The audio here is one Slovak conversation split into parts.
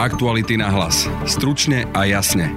Aktuality na hlas. Stručne a jasne.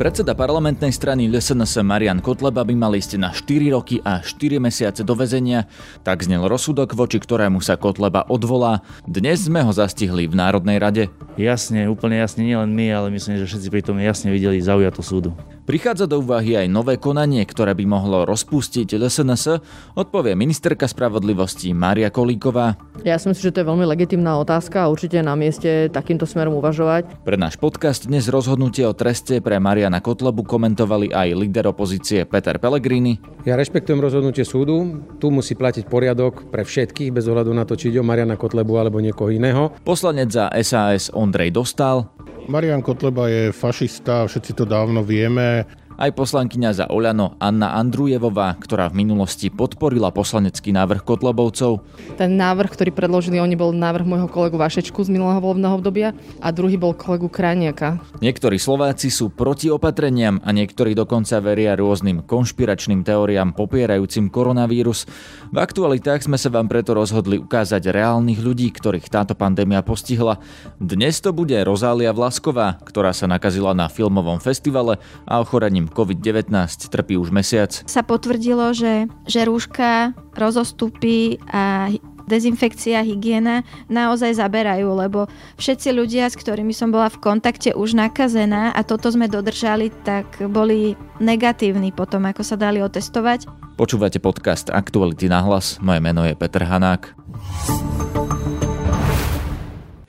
Predseda parlamentnej strany LSNS Marian Kotleba by mal ísť na 4 roky a 4 mesiace do väzenia. Tak znel rozsudok, voči ktorému sa Kotleba odvolá. Dnes sme ho zastihli v Národnej rade. Jasne, úplne jasne, nielen my, ale myslím, že všetci pri tom jasne videli zaujato súdu. Prichádza do úvahy aj nové konanie, ktoré by mohlo rozpustiť LSNS, odpovie ministerka spravodlivosti Mária Kolíková. Ja si myslím, že to je veľmi legitimná otázka a určite na mieste takýmto smerom uvažovať. Pre náš podcast dnes rozhodnutie o treste pre Mariana Kotlebu komentovali aj líder opozície Peter Pellegrini. Ja rešpektujem rozhodnutie súdu, tu musí platiť poriadok pre všetkých bez ohľadu na to, či ide o Mariana Kotlebu alebo niekoho iného. Poslanec za SAS Ondrej Dostal. Marian Kotleba je fašista, všetci to dávno vieme. Aj poslankyňa za Oľano Anna Andrujevová, ktorá v minulosti podporila poslanecký návrh Kotlebovcov. Ten návrh, ktorý predložili oni, bol návrh môjho kolegu Vašečku z minulého volebného obdobia a druhý bol kolegu Kraniaka. Niektorí Slováci sú proti opatreniam a niektorí dokonca veria rôznym konšpiračným teóriám popierajúcim koronavírus. V aktualitách sme sa vám preto rozhodli ukázať reálnych ľudí, ktorých táto pandémia postihla. Dnes to bude Rozália Vlasková, ktorá sa nakazila na filmovom festivale a ochorením COVID-19 trpí už mesiac. Sa potvrdilo, že, že rúška, rozostupy a dezinfekcia, hygiena naozaj zaberajú, lebo všetci ľudia, s ktorými som bola v kontakte už nakazená a toto sme dodržali, tak boli negatívni potom, ako sa dali otestovať. Počúvate podcast Aktuality na hlas, moje meno je Peter Hanák.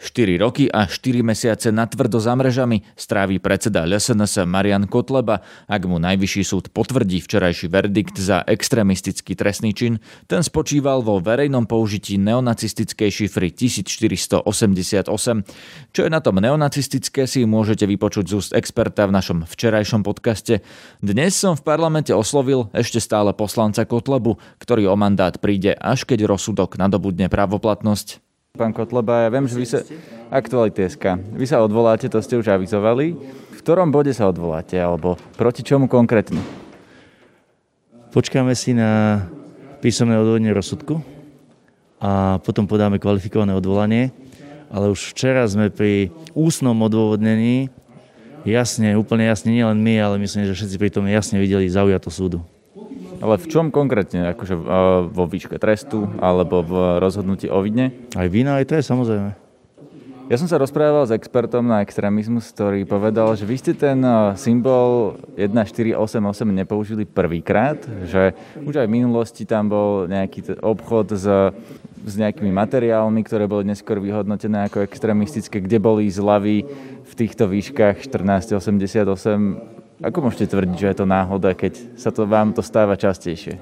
4 roky a 4 mesiace natvrdo za mrežami stráví predseda LSNS Marian Kotleba, ak mu najvyšší súd potvrdí včerajší verdikt za extrémistický trestný čin. Ten spočíval vo verejnom použití neonacistickej šifry 1488. Čo je na tom neonacistické si môžete vypočuť z úst experta v našom včerajšom podcaste. Dnes som v parlamente oslovil ešte stále poslanca Kotlebu, ktorý o mandát príde až keď rozsudok nadobudne právoplatnosť. Pán Kotleba, ja viem, že vy sa... Aktuality.sk. Vy sa odvoláte, to ste už avizovali. V ktorom bode sa odvoláte, alebo proti čomu konkrétne? Počkáme si na písomné odvodenie rozsudku a potom podáme kvalifikované odvolanie. Ale už včera sme pri ústnom odôvodnení jasne, úplne jasne, nielen my, ale myslím, že všetci pri tom jasne videli zaujato súdu. Ale v čom konkrétne? Akože vo výške trestu alebo v rozhodnutí o vidne? Aj vina, aj je samozrejme. Ja som sa rozprával s expertom na extrémizmus, ktorý povedal, že vy ste ten symbol 1488 nepoužili prvýkrát, že už aj v minulosti tam bol nejaký obchod s, s nejakými materiálmi, ktoré boli neskôr vyhodnotené ako extrémistické, kde boli zľavy v týchto výškach 1488 ako môžete tvrdiť, že je to náhoda, keď sa to vám to stáva častejšie?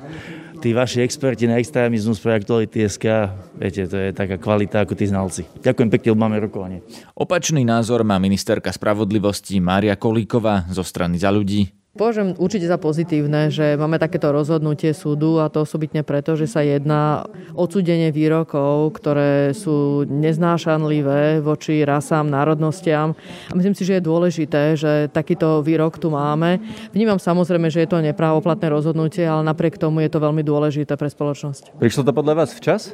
Tí vaši experti na extrémizmus pre aktuality SK, viete, to je taká kvalita ako tí znalci. Ďakujem pekne, máme rokovanie. Opačný názor má ministerka spravodlivosti Mária Kolíková zo strany za ľudí. Považujem určite za pozitívne, že máme takéto rozhodnutie súdu a to osobitne preto, že sa jedná odsúdenie výrokov, ktoré sú neznášanlivé voči rasám, národnostiam. A myslím si, že je dôležité, že takýto výrok tu máme. Vnímam samozrejme, že je to neprávoplatné rozhodnutie, ale napriek tomu je to veľmi dôležité pre spoločnosť. Prišlo to podľa vás včas?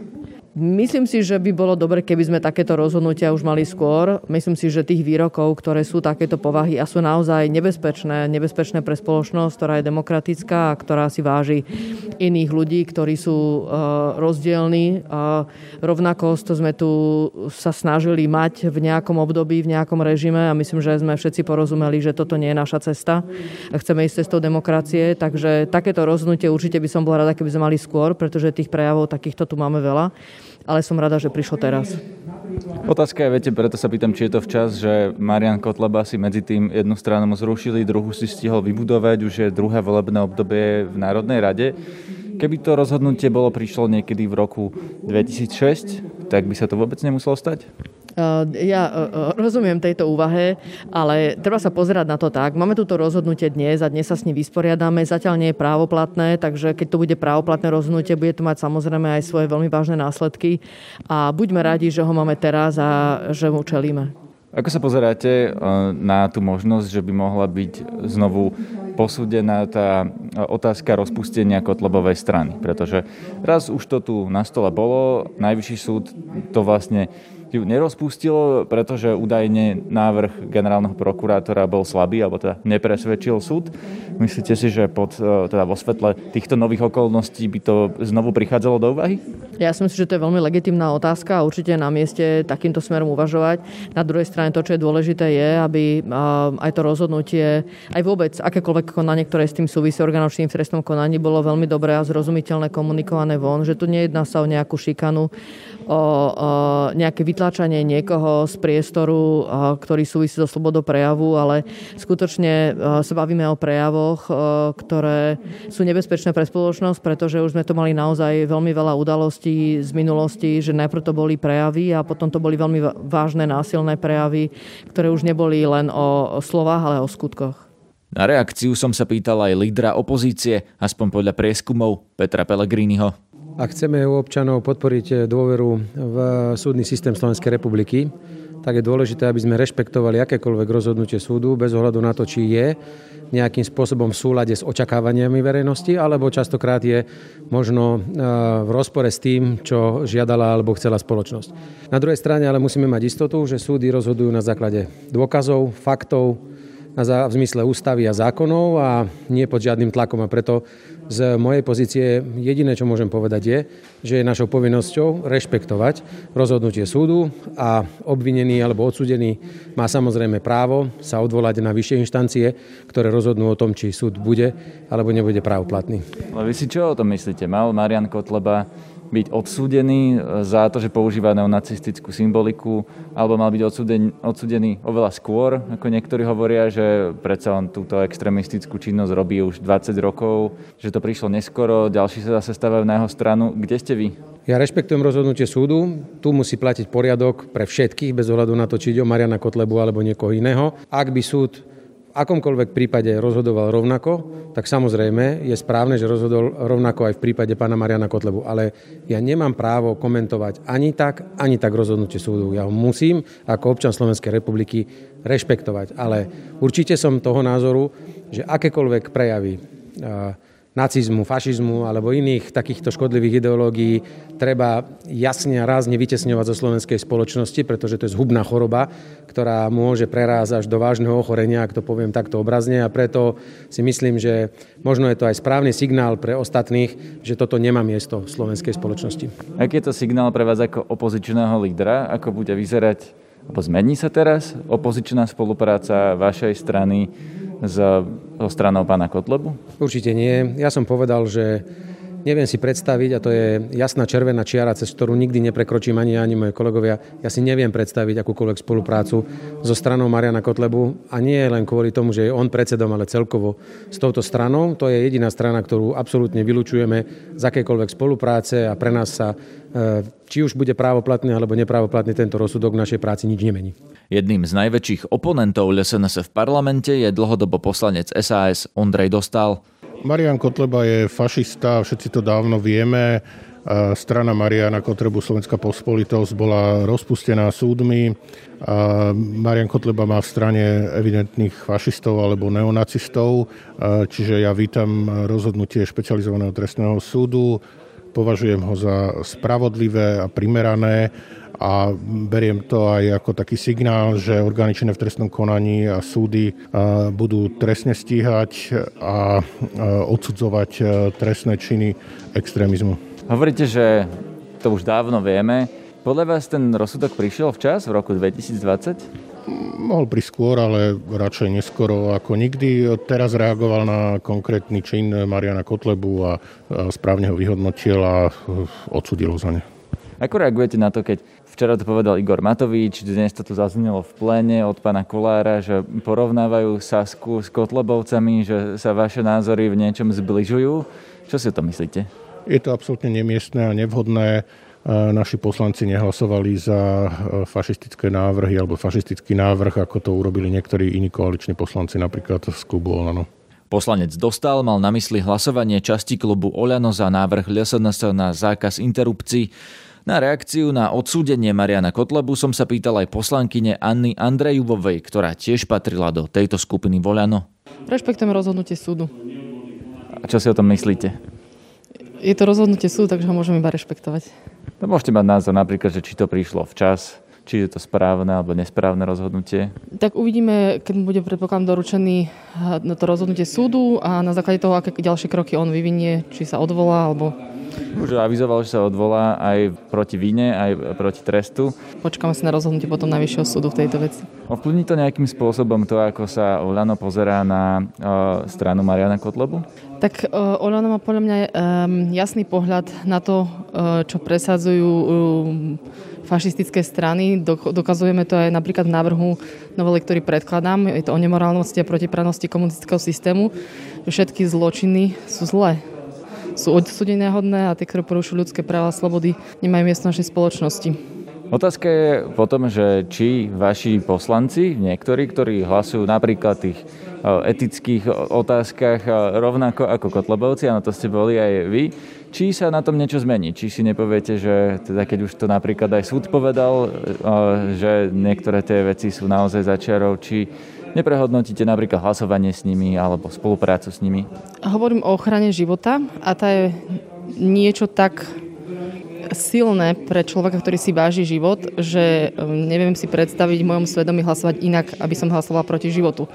Myslím si, že by bolo dobre, keby sme takéto rozhodnutia už mali skôr. Myslím si, že tých výrokov, ktoré sú takéto povahy a sú naozaj nebezpečné, nebezpečné pre spoločnosť, ktorá je demokratická a ktorá si váži iných ľudí, ktorí sú uh, rozdielní. Uh, rovnako to sme tu sa snažili mať v nejakom období, v nejakom režime a myslím, že sme všetci porozumeli, že toto nie je naša cesta. Chceme ísť cestou demokracie, takže takéto rozhodnutie určite by som bola rada, keby sme mali skôr, pretože tých prejavov takýchto tu máme veľa ale som rada, že prišlo teraz. Otázka je, viete, preto sa pýtam, či je to včas, že Marian Kotleba si medzi tým jednu stranu zrušili, druhú si stihol vybudovať, už je druhé volebné obdobie v Národnej rade. Keby to rozhodnutie bolo prišlo niekedy v roku 2006, tak by sa to vôbec nemuselo stať? Ja e, e, rozumiem tejto úvahe, ale treba sa pozerať na to tak. Máme túto rozhodnutie dnes a dnes sa s ním vysporiadame. Zatiaľ nie je právoplatné, takže keď to bude právoplatné rozhodnutie, bude to mať samozrejme aj svoje veľmi vážne následky. A buďme radi, že ho máme teraz a že mu čelíme. Ako sa pozeráte na tú možnosť, že by mohla byť znovu posúdená tá otázka rozpustenia Kotlebovej strany? Pretože raz už to tu na stole bolo, najvyšší súd to vlastne ju nerozpustilo, pretože údajne návrh generálneho prokurátora bol slabý, alebo teda nepresvedčil súd. Myslíte si, že pod, e, teda vo svetle týchto nových okolností by to znovu prichádzalo do úvahy? Ja si myslím, že to je veľmi legitimná otázka a určite na mieste takýmto smerom uvažovať. Na druhej strane to, čo je dôležité, je, aby aj to rozhodnutie, aj vôbec akékoľvek konanie, ktoré s tým súvisí orgánom v trestnom konaní, bolo veľmi dobré a zrozumiteľné komunikované von, že tu nejedná sa o nejakú šikanu, o, o nejaké vytláčanie niekoho z priestoru, ktorý súvisí so slobodou prejavu, ale skutočne sa bavíme o prejavoch, ktoré sú nebezpečné pre spoločnosť, pretože už sme to mali naozaj veľmi veľa udalostí z minulosti, že najprv to boli prejavy a potom to boli veľmi vážne násilné prejavy, ktoré už neboli len o slovách, ale o skutkoch. Na reakciu som sa pýtal aj lídra opozície, aspoň podľa prieskumov Petra Pellegriniho. Ak chceme u občanov podporiť dôveru v súdny systém Slovenskej republiky, tak je dôležité, aby sme rešpektovali akékoľvek rozhodnutie súdu bez ohľadu na to, či je nejakým spôsobom v súlade s očakávaniami verejnosti, alebo častokrát je možno e, v rozpore s tým, čo žiadala alebo chcela spoločnosť. Na druhej strane ale musíme mať istotu, že súdy rozhodujú na základe dôkazov, faktov, v zmysle ústavy a zákonov a nie pod žiadnym tlakom. A preto z mojej pozície jediné, čo môžem povedať je, že je našou povinnosťou rešpektovať rozhodnutie súdu a obvinený alebo odsudený má samozrejme právo sa odvolať na vyššie inštancie, ktoré rozhodnú o tom, či súd bude alebo nebude právoplatný. Ale vy si čo o tom myslíte? Mal Marian Kotleba byť odsúdený e, za to, že používa neonacistickú symboliku, alebo mal byť odsúdený, odsúdený oveľa skôr, ako niektorí hovoria, že predsa on túto extrémistickú činnosť robí už 20 rokov, že to prišlo neskoro, ďalší sa zase stávajú na jeho stranu. Kde ste vy? Ja rešpektujem rozhodnutie súdu. Tu musí platiť poriadok pre všetkých, bez ohľadu na to, či ide o Mariana Kotlebu alebo niekoho iného. Ak by súd akomkoľvek prípade rozhodoval rovnako, tak samozrejme je správne, že rozhodol rovnako aj v prípade pána Mariana Kotlebu. Ale ja nemám právo komentovať ani tak, ani tak rozhodnutie súdu. Ja ho musím ako občan Slovenskej republiky rešpektovať. Ale určite som toho názoru, že akékoľvek prejavy nacizmu, fašizmu alebo iných takýchto škodlivých ideológií treba jasne a rázne vytesňovať zo slovenskej spoločnosti, pretože to je zhubná choroba, ktorá môže prerázať až do vážneho ochorenia, ak to poviem takto obrazne a preto si myslím, že možno je to aj správny signál pre ostatných, že toto nemá miesto v slovenskej spoločnosti. Aký je to signál pre vás ako opozičného lídra? Ako bude vyzerať, alebo zmení sa teraz opozičná spolupráca vašej strany so stranou pána Kotlebu? Určite nie. Ja som povedal, že neviem si predstaviť, a to je jasná červená čiara, cez ktorú nikdy neprekročím ani ja, ani moje kolegovia, ja si neviem predstaviť akúkoľvek spoluprácu so stranou Mariana Kotlebu a nie len kvôli tomu, že je on predsedom, ale celkovo s touto stranou. To je jediná strana, ktorú absolútne vylučujeme z akékoľvek spolupráce a pre nás sa e, či už bude právoplatný alebo neprávoplatný tento rozsudok v našej práci nič nemení. Jedným z najväčších oponentov LSNS v parlamente je dlhodobo poslanec SAS Ondrej Dostal. Marian Kotleba je fašista, všetci to dávno vieme. Strana Mariana Kotrebu Slovenská pospolitosť bola rozpustená súdmi. Marian Kotleba má v strane evidentných fašistov alebo neonacistov, čiže ja vítam rozhodnutie špecializovaného trestného súdu. Považujem ho za spravodlivé a primerané a beriem to aj ako taký signál, že orgány činné v trestnom konaní a súdy budú trestne stíhať a odsudzovať trestné činy extrémizmu. Hovoríte, že to už dávno vieme. Podľa vás ten rozsudok prišiel včas v roku 2020? Mohol prísť skôr, ale radšej neskoro ako nikdy. Teraz reagoval na konkrétny čin Mariana Kotlebu a správne ho vyhodnotil a odsudil ho za ne. Ako reagujete na to, keď včera to povedal Igor Matovič, dnes to tu zaznelo v pléne od pána Kolára, že porovnávajú Sasku s Kotlebovcami, že sa vaše názory v niečom zbližujú. Čo si to myslíte? Je to absolútne nemiestné a nevhodné. Naši poslanci nehlasovali za fašistické návrhy alebo fašistický návrh, ako to urobili niektorí iní koaliční poslanci, napríklad z klubu Olano. Poslanec Dostal mal na mysli hlasovanie časti klubu Oľano za návrh LSNS na zákaz interrupcií. Na reakciu na odsúdenie Mariana Kotlebu som sa pýtal aj poslankyne Anny Andrejuvovej, ktorá tiež patrila do tejto skupiny Voľano. Rešpektujem rozhodnutie súdu. A čo si o tom myslíte? Je to rozhodnutie súdu, takže ho môžem iba rešpektovať. To môžete mať názor napríklad, že či to prišlo včas, či je to správne alebo nesprávne rozhodnutie? Tak uvidíme, keď bude predpokladám doručený na to rozhodnutie súdu a na základe toho, aké ďalšie kroky on vyvinie, či sa odvolá alebo už avizoval, že sa odvolá aj proti vine, aj proti trestu. Počkáme sa na rozhodnutie potom Najvyššieho súdu v tejto veci. Ovplyvní to nejakým spôsobom to, ako sa Olano pozerá na uh, stranu Mariana Kotlobu? Tak uh, Olano má podľa mňa um, jasný pohľad na to, uh, čo presadzujú um, fašistické strany. Dokazujeme to aj napríklad v návrhu novely, ktorý predkladám. Je to o nemorálnosti a protiprávnosti komunistického systému. Všetky zločiny sú zlé sú odsudenia hodné a tie, ktoré porušujú ľudské práva a slobody, nemajú miesto našej spoločnosti. Otázka je potom, že či vaši poslanci, niektorí, ktorí hlasujú napríklad tých e, etických otázkach e, rovnako ako Kotlebovci, a na to ste boli aj vy, či sa na tom niečo zmení? Či si nepoviete, že teda keď už to napríklad aj súd povedal, e, že niektoré tie veci sú naozaj začiarov, či Neprehodnotíte napríklad hlasovanie s nimi alebo spoluprácu s nimi? Hovorím o ochrane života a tá je niečo tak silné pre človeka, ktorý si váži život, že um, neviem si predstaviť v mojom svedomí hlasovať inak, aby som hlasovala proti životu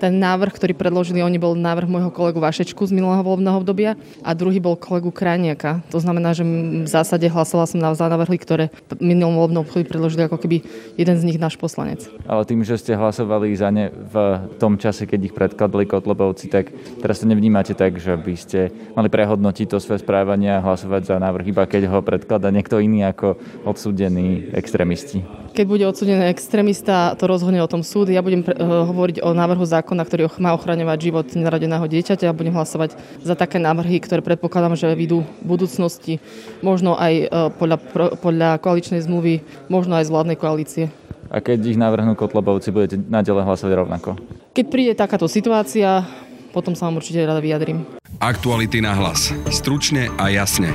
ten návrh, ktorý predložili oni, bol návrh môjho kolegu Vašečku z minulého volebného obdobia a druhý bol kolegu Krajniaka. To znamená, že v zásade hlasovala som za návrhy, ktoré minulom volebnom období predložili ako keby jeden z nich náš poslanec. Ale tým, že ste hlasovali za ne v tom čase, keď ich predkladali Kotlebovci, tak teraz to nevnímate tak, že by ste mali prehodnotiť to svoje správanie a hlasovať za návrh, iba keď ho predkladá niekto iný ako odsúdení extrémisti. Keď bude odsudený extrémista, to rozhodne o tom súd. Ja budem pre, uh, hovoriť o návrhu zákona, ktorý má ochraňovať život nenarodeného dieťaťa a budem hlasovať za také návrhy, ktoré predpokladám, že vidú v budúcnosti, možno aj uh, podľa, pro, podľa koaličnej zmluvy, možno aj z vládnej koalície. A keď ich navrhnú Kotlobovci, budete naďalej hlasovať rovnako? Keď príde takáto situácia, potom sa vám určite rada vyjadrím. Aktuality na hlas. Stručne a jasne.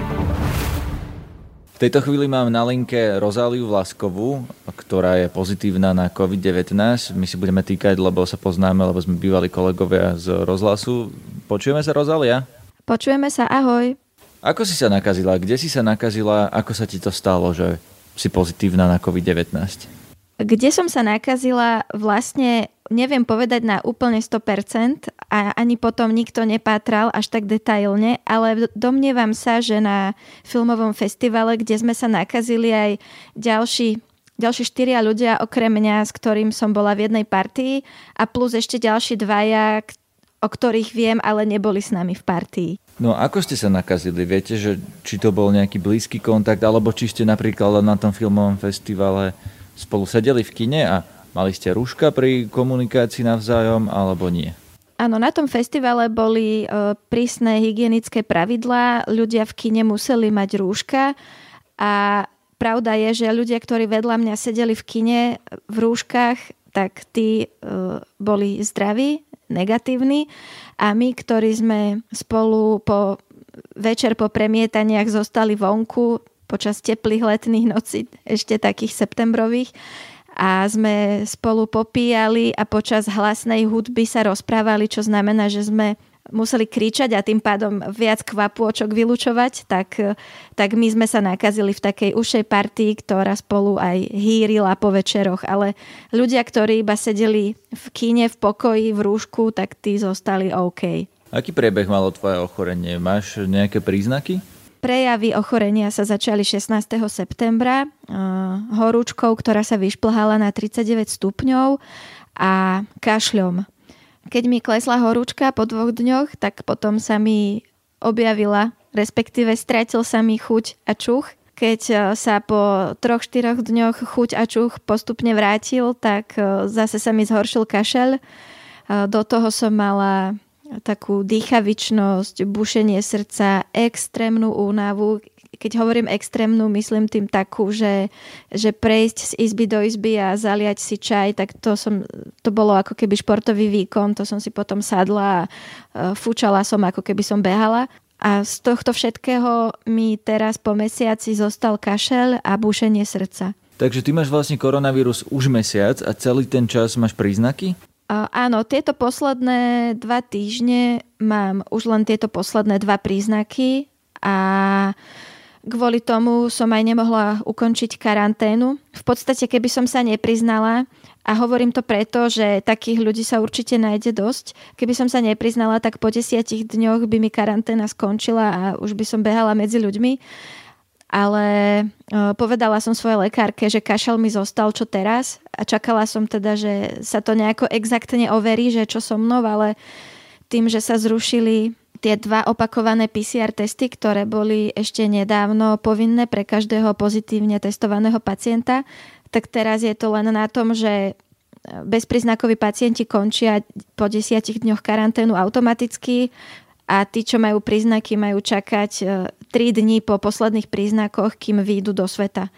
V tejto chvíli mám na linke Rozáliu Vlaskovú, ktorá je pozitívna na COVID-19. My si budeme týkať, lebo sa poznáme, lebo sme bývali kolegovia z rozhlasu. Počujeme sa, Rozália? Počujeme sa, ahoj. Ako si sa nakazila? Kde si sa nakazila? Ako sa ti to stalo, že si pozitívna na COVID-19? Kde som sa nakazila? Vlastne neviem povedať na úplne 100% a ani potom nikto nepátral až tak detailne, ale domnievam sa, že na filmovom festivale, kde sme sa nakazili aj ďalší ďalší štyria ľudia okrem mňa, s ktorým som bola v jednej partii a plus ešte ďalší dvaja, o ktorých viem, ale neboli s nami v partii. No ako ste sa nakazili? Viete, že či to bol nejaký blízky kontakt, alebo či ste napríklad na tom filmovom festivale spolu sedeli v kine a Mali ste rúška pri komunikácii navzájom alebo nie? Áno, na tom festivale boli e, prísne hygienické pravidlá, ľudia v kine museli mať rúška. A pravda je, že ľudia, ktorí vedľa mňa sedeli v kine v rúškach, tak tí e, boli zdraví, negatívni. A my, ktorí sme spolu po večer po premietaniach zostali vonku počas teplých letných nocí, ešte takých septembrových, a sme spolu popíjali a počas hlasnej hudby sa rozprávali, čo znamená, že sme museli kričať a tým pádom viac kvapôčok vylúčovať, tak, tak my sme sa nakazili v takej ušej partii, ktorá spolu aj hýrila po večeroch, ale ľudia, ktorí iba sedeli v kíne, v pokoji, v rúšku, tak tí zostali OK. Aký priebeh malo tvoje ochorenie? Máš nejaké príznaky? Prejavy ochorenia sa začali 16. septembra horúčkou, ktorá sa vyšplhala na 39 stupňov a kašľom. Keď mi klesla horúčka po dvoch dňoch, tak potom sa mi objavila, respektíve stratil sa mi chuť a čuch. Keď sa po troch, štyroch dňoch chuť a čuch postupne vrátil, tak zase sa mi zhoršil kašel. Do toho som mala takú dýchavičnosť, bušenie srdca, extrémnu únavu. Keď hovorím extrémnu, myslím tým takú, že, že prejsť z izby do izby a zaliať si čaj, tak to, som, to bolo ako keby športový výkon, to som si potom sadla a e, fúčala som, ako keby som behala. A z tohto všetkého mi teraz po mesiaci zostal kašel a bušenie srdca. Takže ty máš vlastne koronavírus už mesiac a celý ten čas máš príznaky? Áno, tieto posledné dva týždne mám už len tieto posledné dva príznaky a kvôli tomu som aj nemohla ukončiť karanténu. V podstate, keby som sa nepriznala, a hovorím to preto, že takých ľudí sa určite nájde dosť. Keby som sa nepriznala, tak po desiatich dňoch by mi karanténa skončila a už by som behala medzi ľuďmi. Ale povedala som svojej lekárke, že kašel mi zostal čo teraz. A čakala som teda, že sa to nejako exaktne overí, že čo so mnou, ale tým, že sa zrušili tie dva opakované PCR testy, ktoré boli ešte nedávno povinné pre každého pozitívne testovaného pacienta, tak teraz je to len na tom, že bezpríznakoví pacienti končia po desiatich dňoch karanténu automaticky a tí, čo majú príznaky, majú čakať 3 e, dní po posledných príznakoch, kým výjdu do sveta.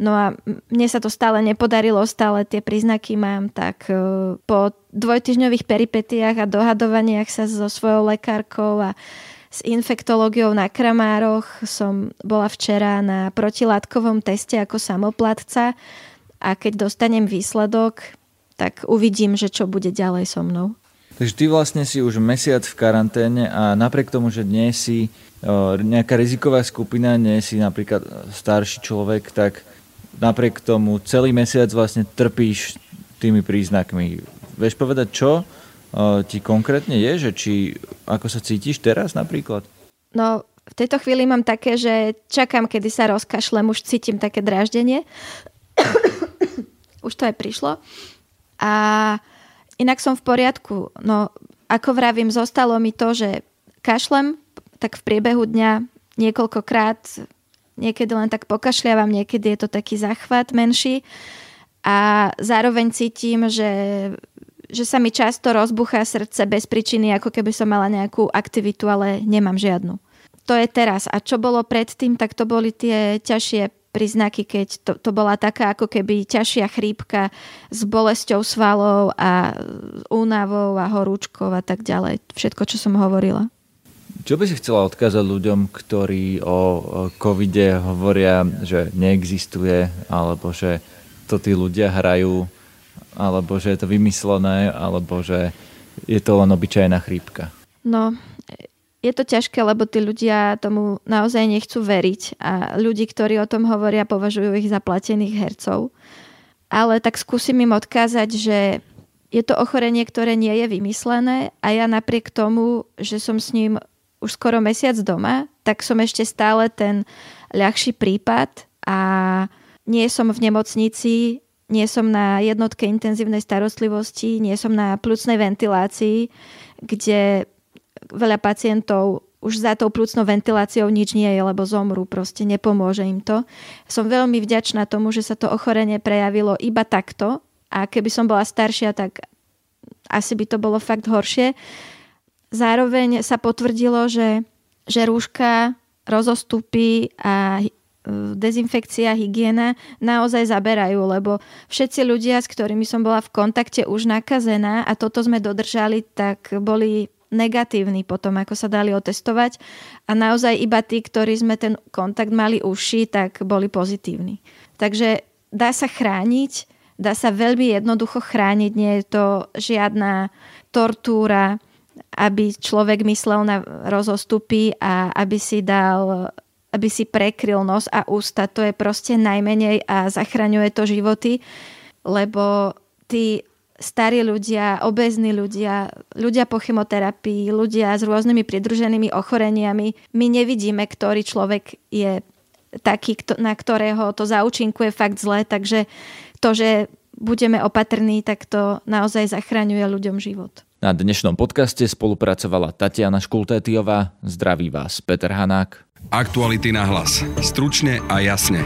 No a mne sa to stále nepodarilo, stále tie príznaky mám, tak e, po dvojtyžňových peripetiách a dohadovaniach sa so svojou lekárkou a s infektológiou na Kramároch som bola včera na protilátkovom teste ako samoplatca a keď dostanem výsledok, tak uvidím, že čo bude ďalej so mnou. Takže ty vlastne si už mesiac v karanténe a napriek tomu, že nie si nejaká riziková skupina, nie si napríklad starší človek, tak napriek tomu celý mesiac vlastne trpíš tými príznakmi. Vieš povedať, čo ti konkrétne je, že či ako sa cítiš teraz napríklad? No, v tejto chvíli mám také, že čakám, kedy sa rozkašlem, už cítim také dráždenie. už to aj prišlo. A inak som v poriadku. No, ako vravím, zostalo mi to, že kašlem, tak v priebehu dňa niekoľkokrát niekedy len tak pokašľavam, niekedy je to taký záchvat menší a zároveň cítim, že, že sa mi často rozbuchá srdce bez príčiny, ako keby som mala nejakú aktivitu, ale nemám žiadnu. To je teraz. A čo bolo predtým, tak to boli tie ťažšie príznaky, keď to, to bola taká ako keby ťažšia chrípka s bolesťou svalov a únavou a horúčkou a tak ďalej. Všetko, čo som hovorila. Čo by si chcela odkázať ľuďom, ktorí o covide hovoria, že neexistuje, alebo že to tí ľudia hrajú, alebo že je to vymyslené, alebo že je to len obyčajná chrípka? No, je to ťažké, lebo tí ľudia tomu naozaj nechcú veriť a ľudí, ktorí o tom hovoria, považujú ich za platených hercov. Ale tak skúsim im odkázať, že je to ochorenie, ktoré nie je vymyslené a ja napriek tomu, že som s ním už skoro mesiac doma, tak som ešte stále ten ľahší prípad a nie som v nemocnici, nie som na jednotke intenzívnej starostlivosti, nie som na plúcnej ventilácii, kde veľa pacientov už za tou plúcnou ventiláciou nič nie je, lebo zomru, proste nepomôže im to. Som veľmi vďačná tomu, že sa to ochorenie prejavilo iba takto a keby som bola staršia, tak asi by to bolo fakt horšie. Zároveň sa potvrdilo, že, že rúška, rozostupy a e, dezinfekcia, hygiena naozaj zaberajú, lebo všetci ľudia, s ktorými som bola v kontakte už nakazená a toto sme dodržali, tak boli negatívni potom, ako sa dali otestovať a naozaj iba tí, ktorí sme ten kontakt mali uši, tak boli pozitívni. Takže dá sa chrániť, dá sa veľmi jednoducho chrániť, nie je to žiadna tortúra, aby človek myslel na rozostupy a aby si dal aby si prekryl nos a ústa, to je proste najmenej a zachraňuje to životy, lebo tí starí ľudia, obezní ľudia, ľudia po chemoterapii, ľudia s rôznymi pridruženými ochoreniami, my nevidíme, ktorý človek je taký, na ktorého to zaučinkuje fakt zle, takže to, že budeme opatrní, tak to naozaj zachraňuje ľuďom život. Na dnešnom podcaste spolupracovala Tatiana Škultétiová. Zdraví vás Peter Hanák. Aktuality na hlas. Stručne a jasne.